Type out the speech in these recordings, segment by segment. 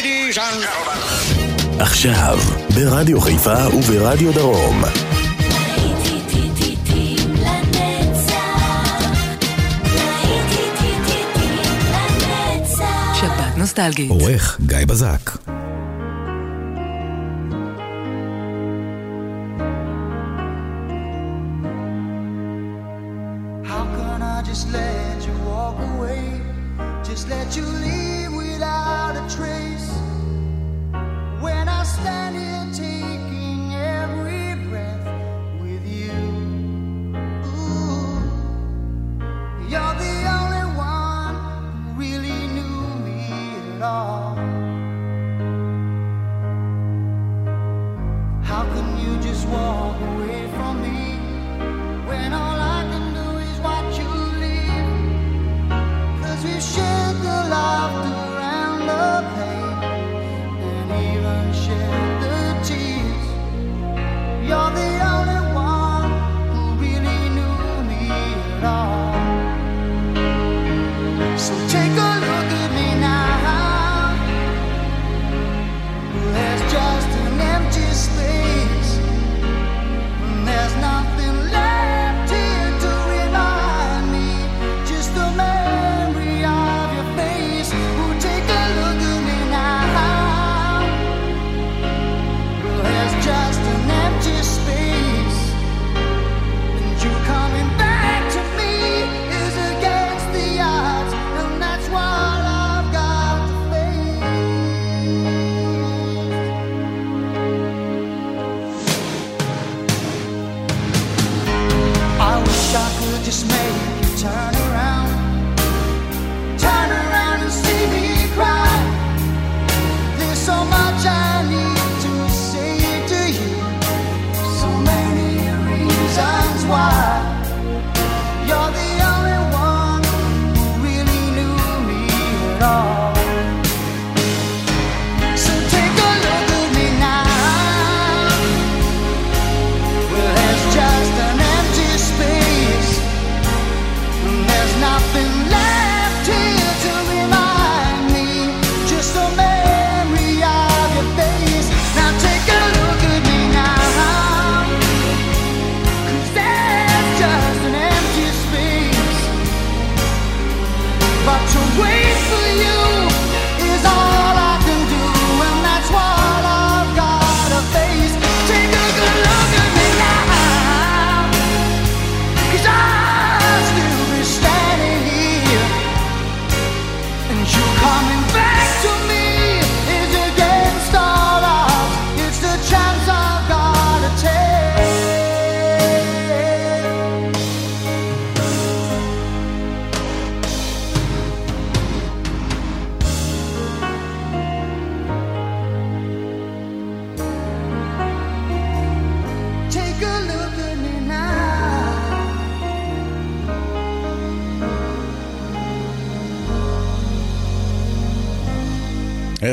Ladies and gentlemen. עכשיו, ברדיו חיפה וברדיו דרום. נוסטלגית. עורך גיא בזק.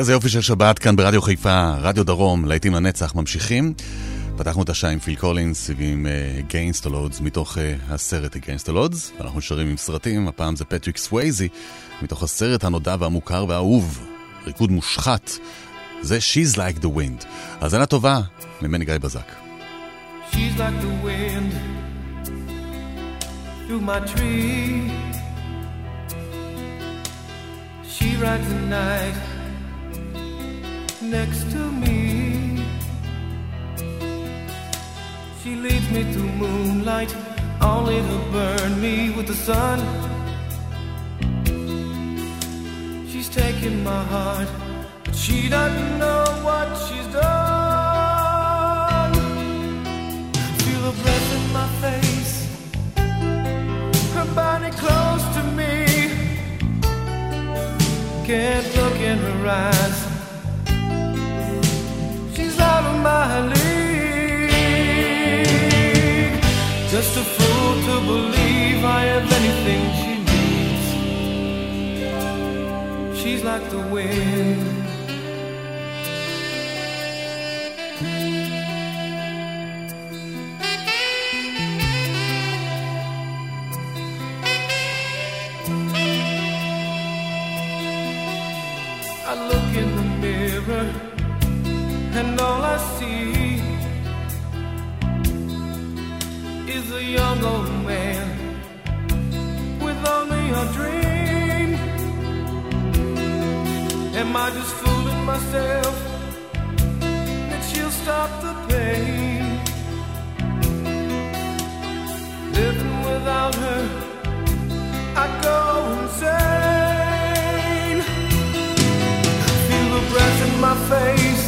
איזה יופי של שבת כאן ברדיו חיפה, רדיו דרום, להיטים לנצח, ממשיכים. פתחנו את השעה עם פיל קולינס ועם גיינסט הלודס מתוך uh, הסרט גיינסט הלודס, ואנחנו שרים עם סרטים, הפעם זה פטריק סווייזי, מתוך הסרט הנודע והמוכר והאהוב, ריקוד מושחת, זה She's Like the Wind. האזנה טובה, ממני גיא בזק. She's like the wind through my tree. She rides the night next to me. She leads me through moonlight, only to burn me with the sun. She's taken my heart, but she doesn't know what she's done. Feel her breath in my face, her body close to me. Can't look in her eyes. Just a fool to believe I have anything she needs. She's like the wind. And all I see is a young old man with only a dream. Am I just fooling myself that she'll stop the pain? Living without her, I go insane. Feel the breath in my face,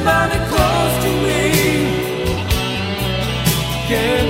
Your body close to me. Can't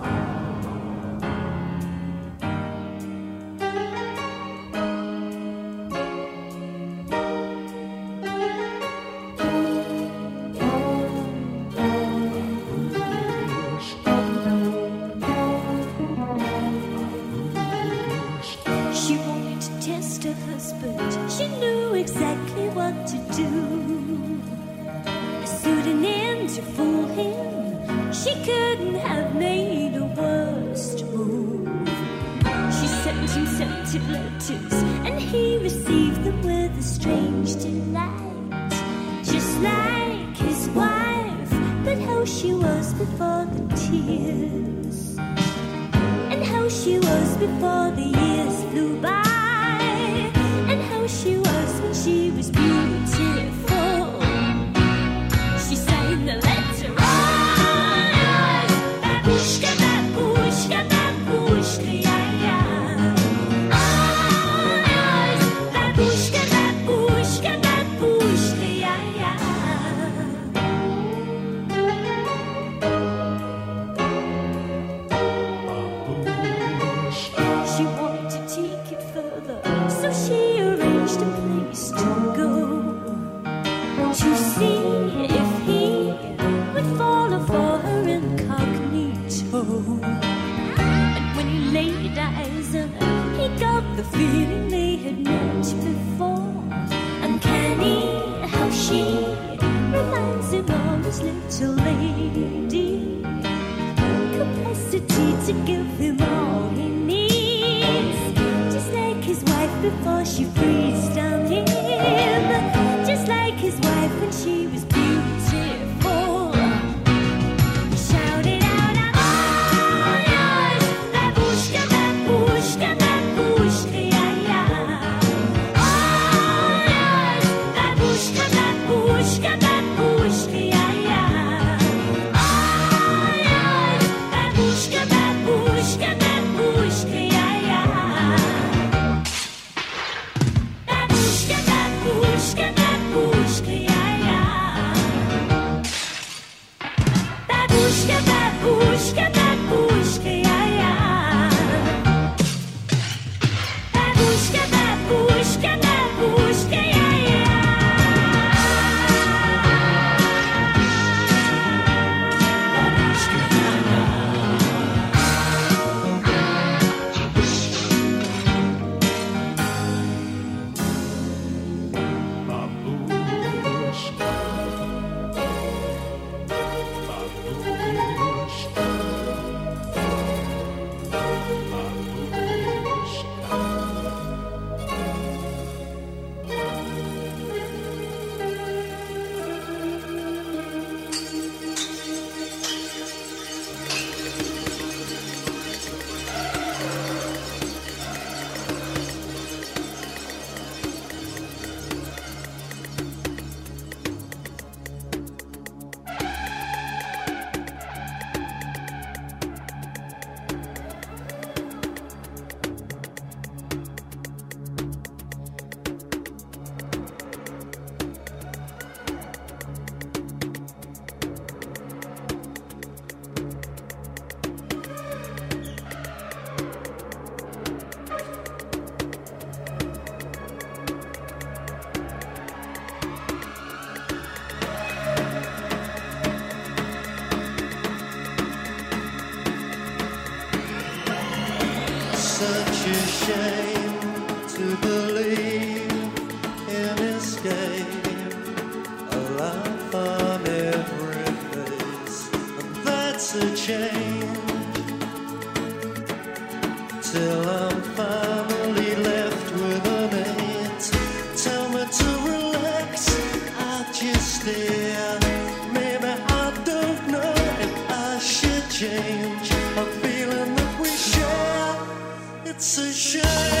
Feeling that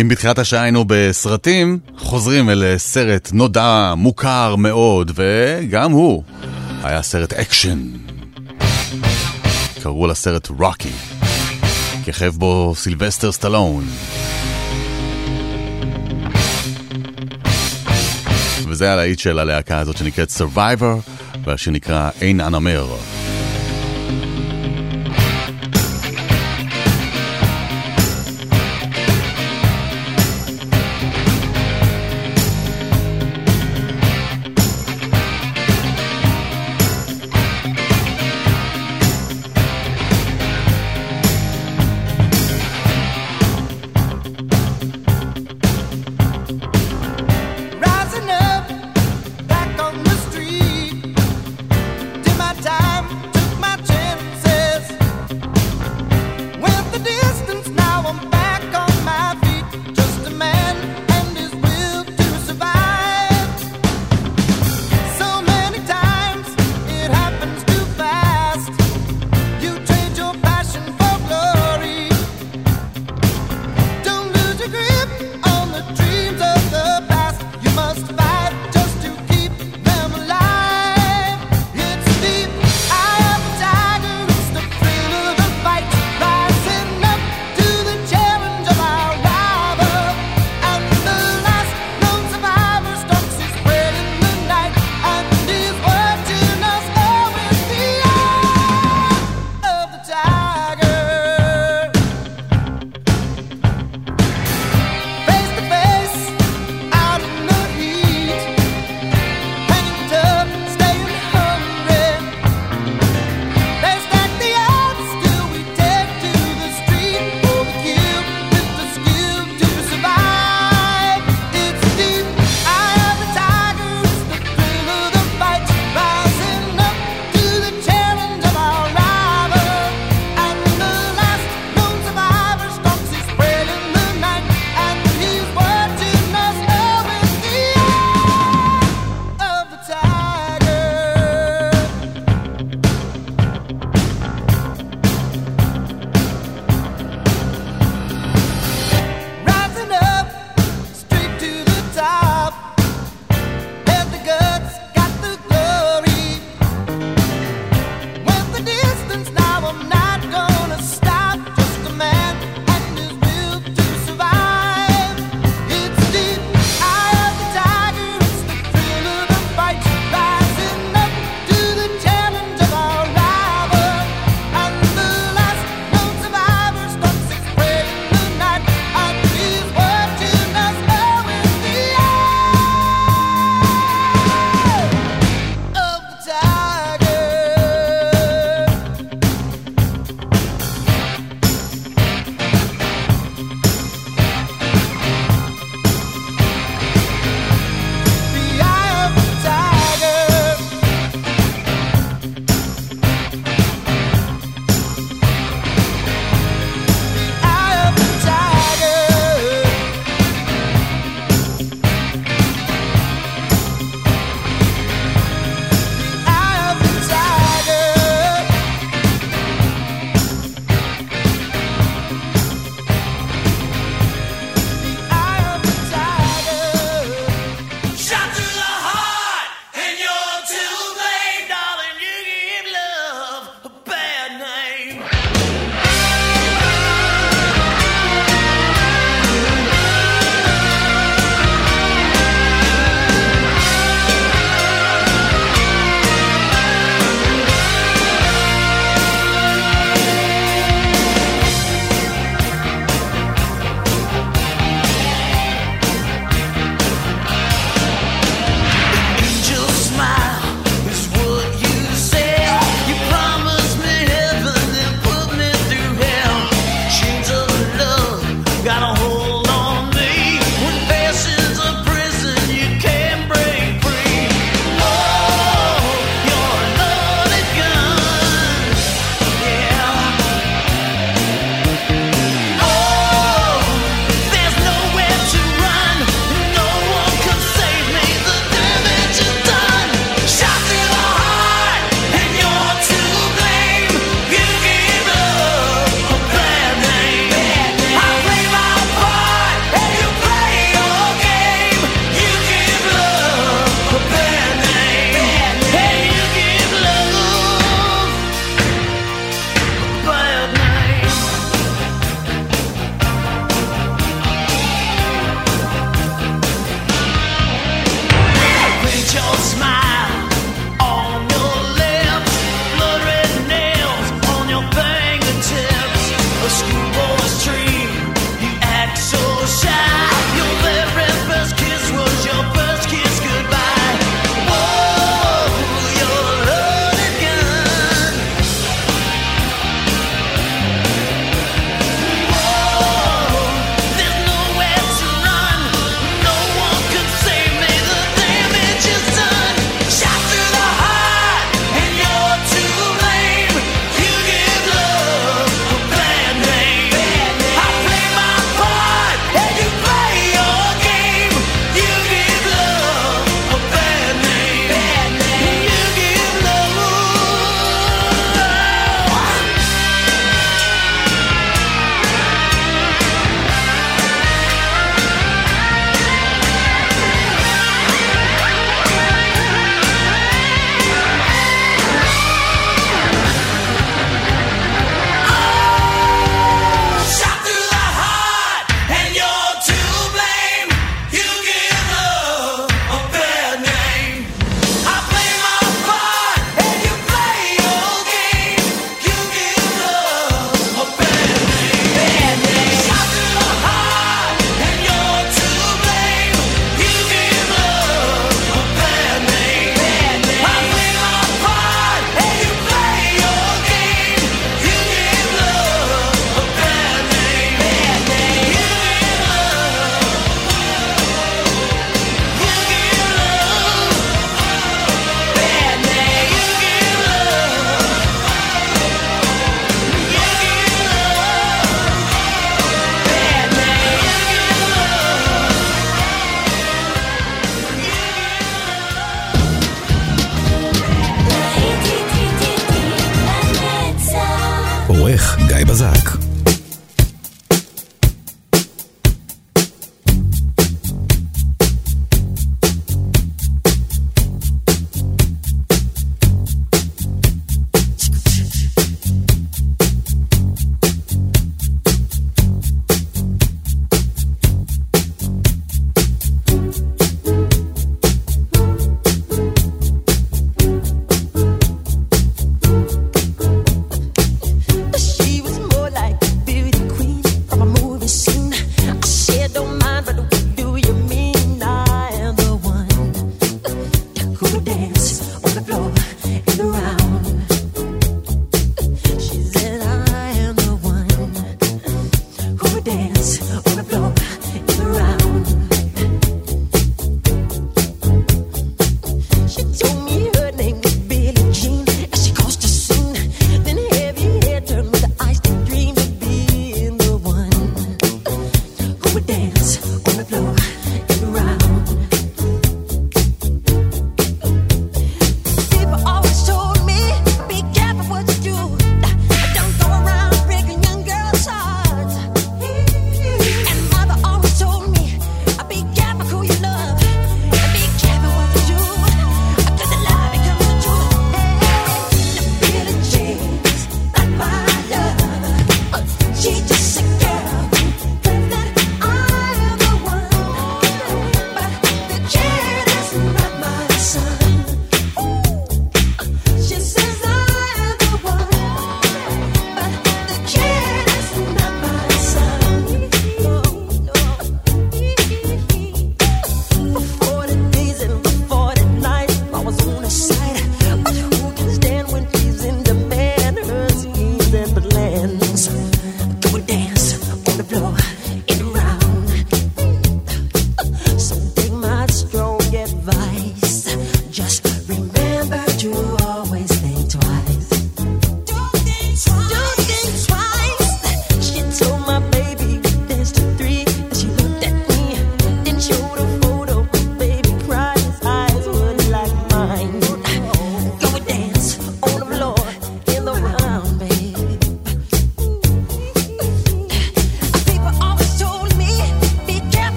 אם בתחילת השעה היינו בסרטים, חוזרים אל אה, סרט נודע, מוכר מאוד, וגם הוא היה סרט אקשן. קראו לסרט רוקי, כיכב בו סילבסטר סטלון. וזה הלהיט של הלהקה הזאת שנקראת Survivor, והשיר נקרא אין אנמר.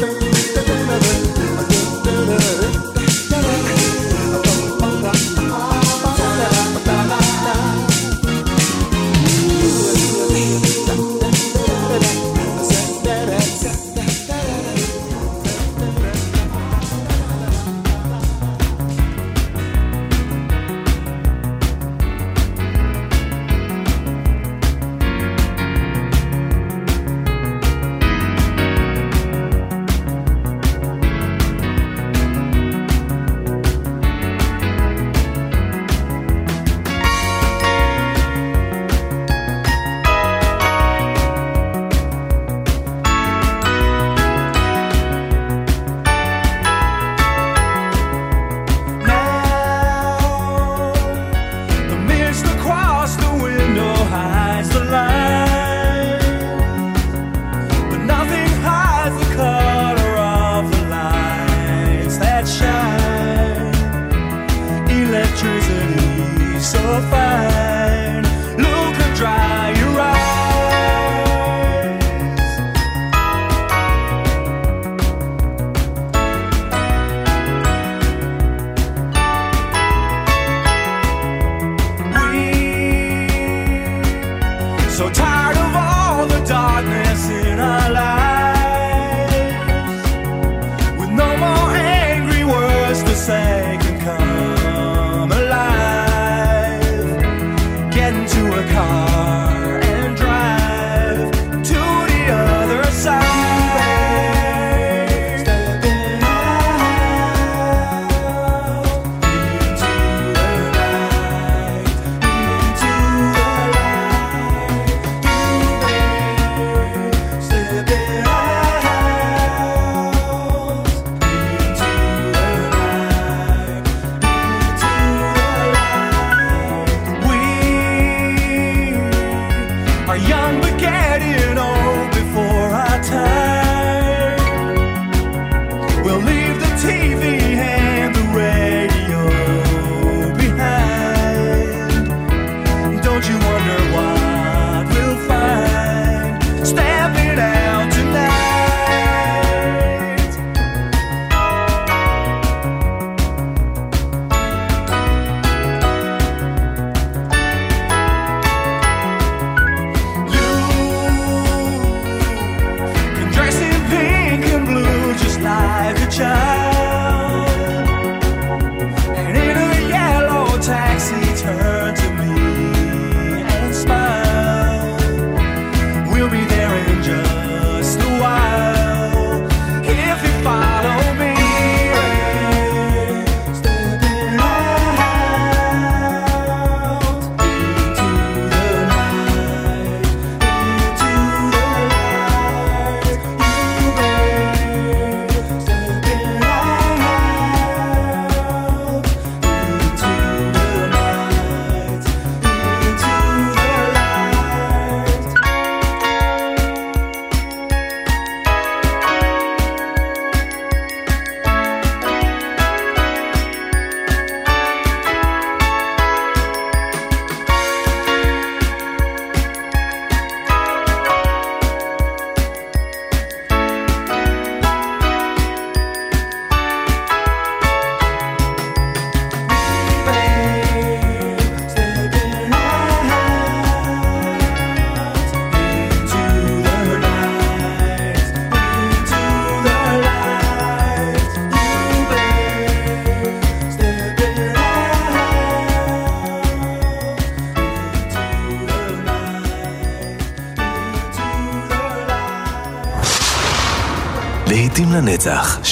Now,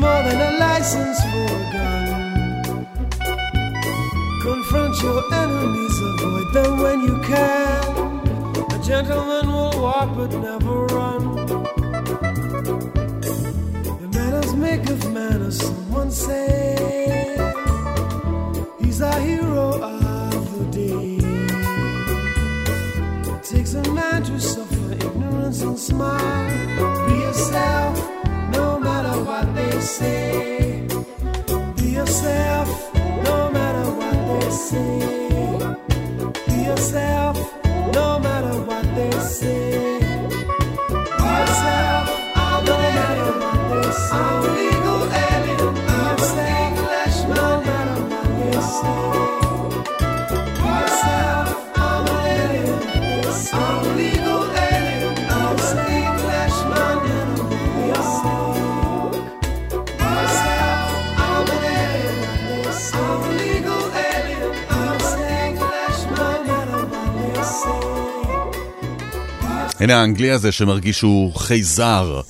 More than a license for a gun. Confront your enemies, avoid them when you can. A gentleman will walk but never run. The manners make of manners, someone say. He's our hero of the day. It takes a man to suffer ignorance and smile. Be yourself, Be yourself, no matter what they say. Be yourself, הנה האנגלי הזה שמרגיש שהוא חייזר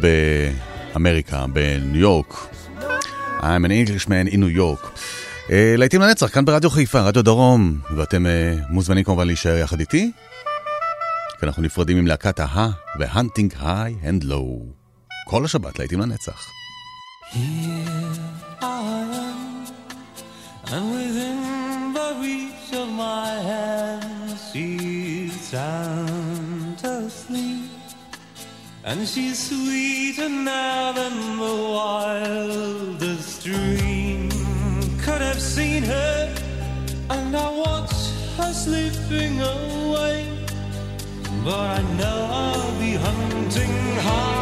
באמריקה, בניו יורק. I'm an Englishman in New York. Uh, להיטים לנצח, כאן ברדיו חיפה, רדיו דרום, ואתם uh, מוזמנים כמובן להישאר יחד איתי. כי אנחנו נפרדים עם להקת ההה והנטינג היי אנד לואו. כל השבת להיטים לנצח. And hand, she's sound asleep. And she's sweeter now than the wildest dream could have seen her. And I watch her slipping away. But I know I'll be hunting high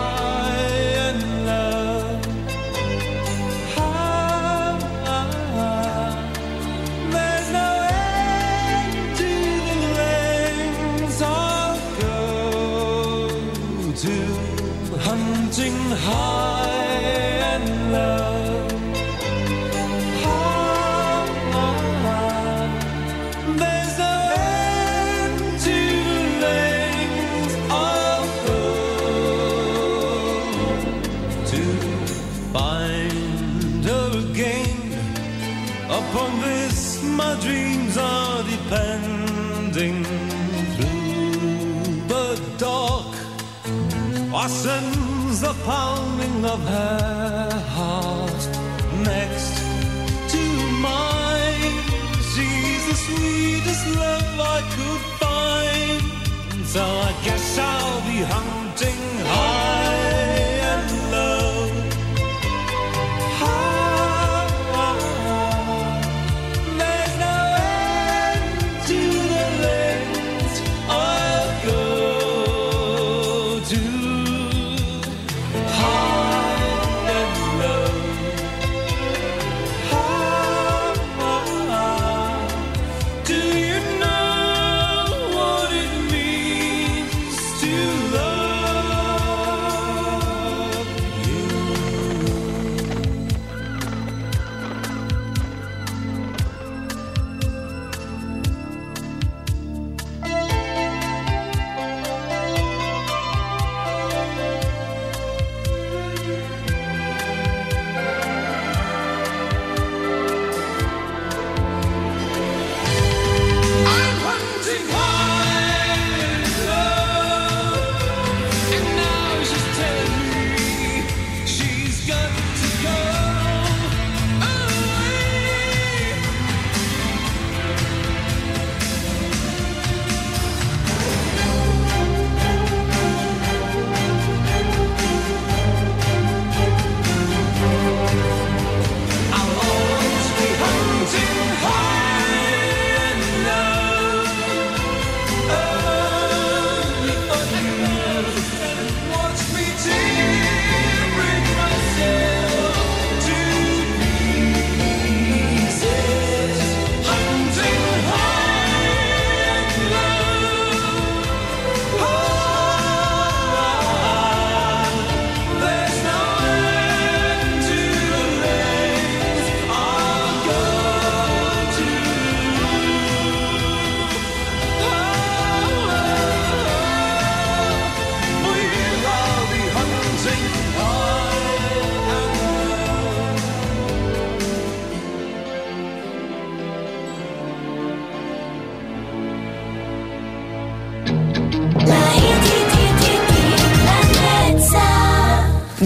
comes the pounding of her heart next to mine. She's the sweetest love I could find, so I guess I'll.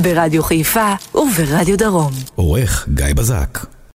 ברדיו חיפה וברדיו דרום. עורך גיא בזק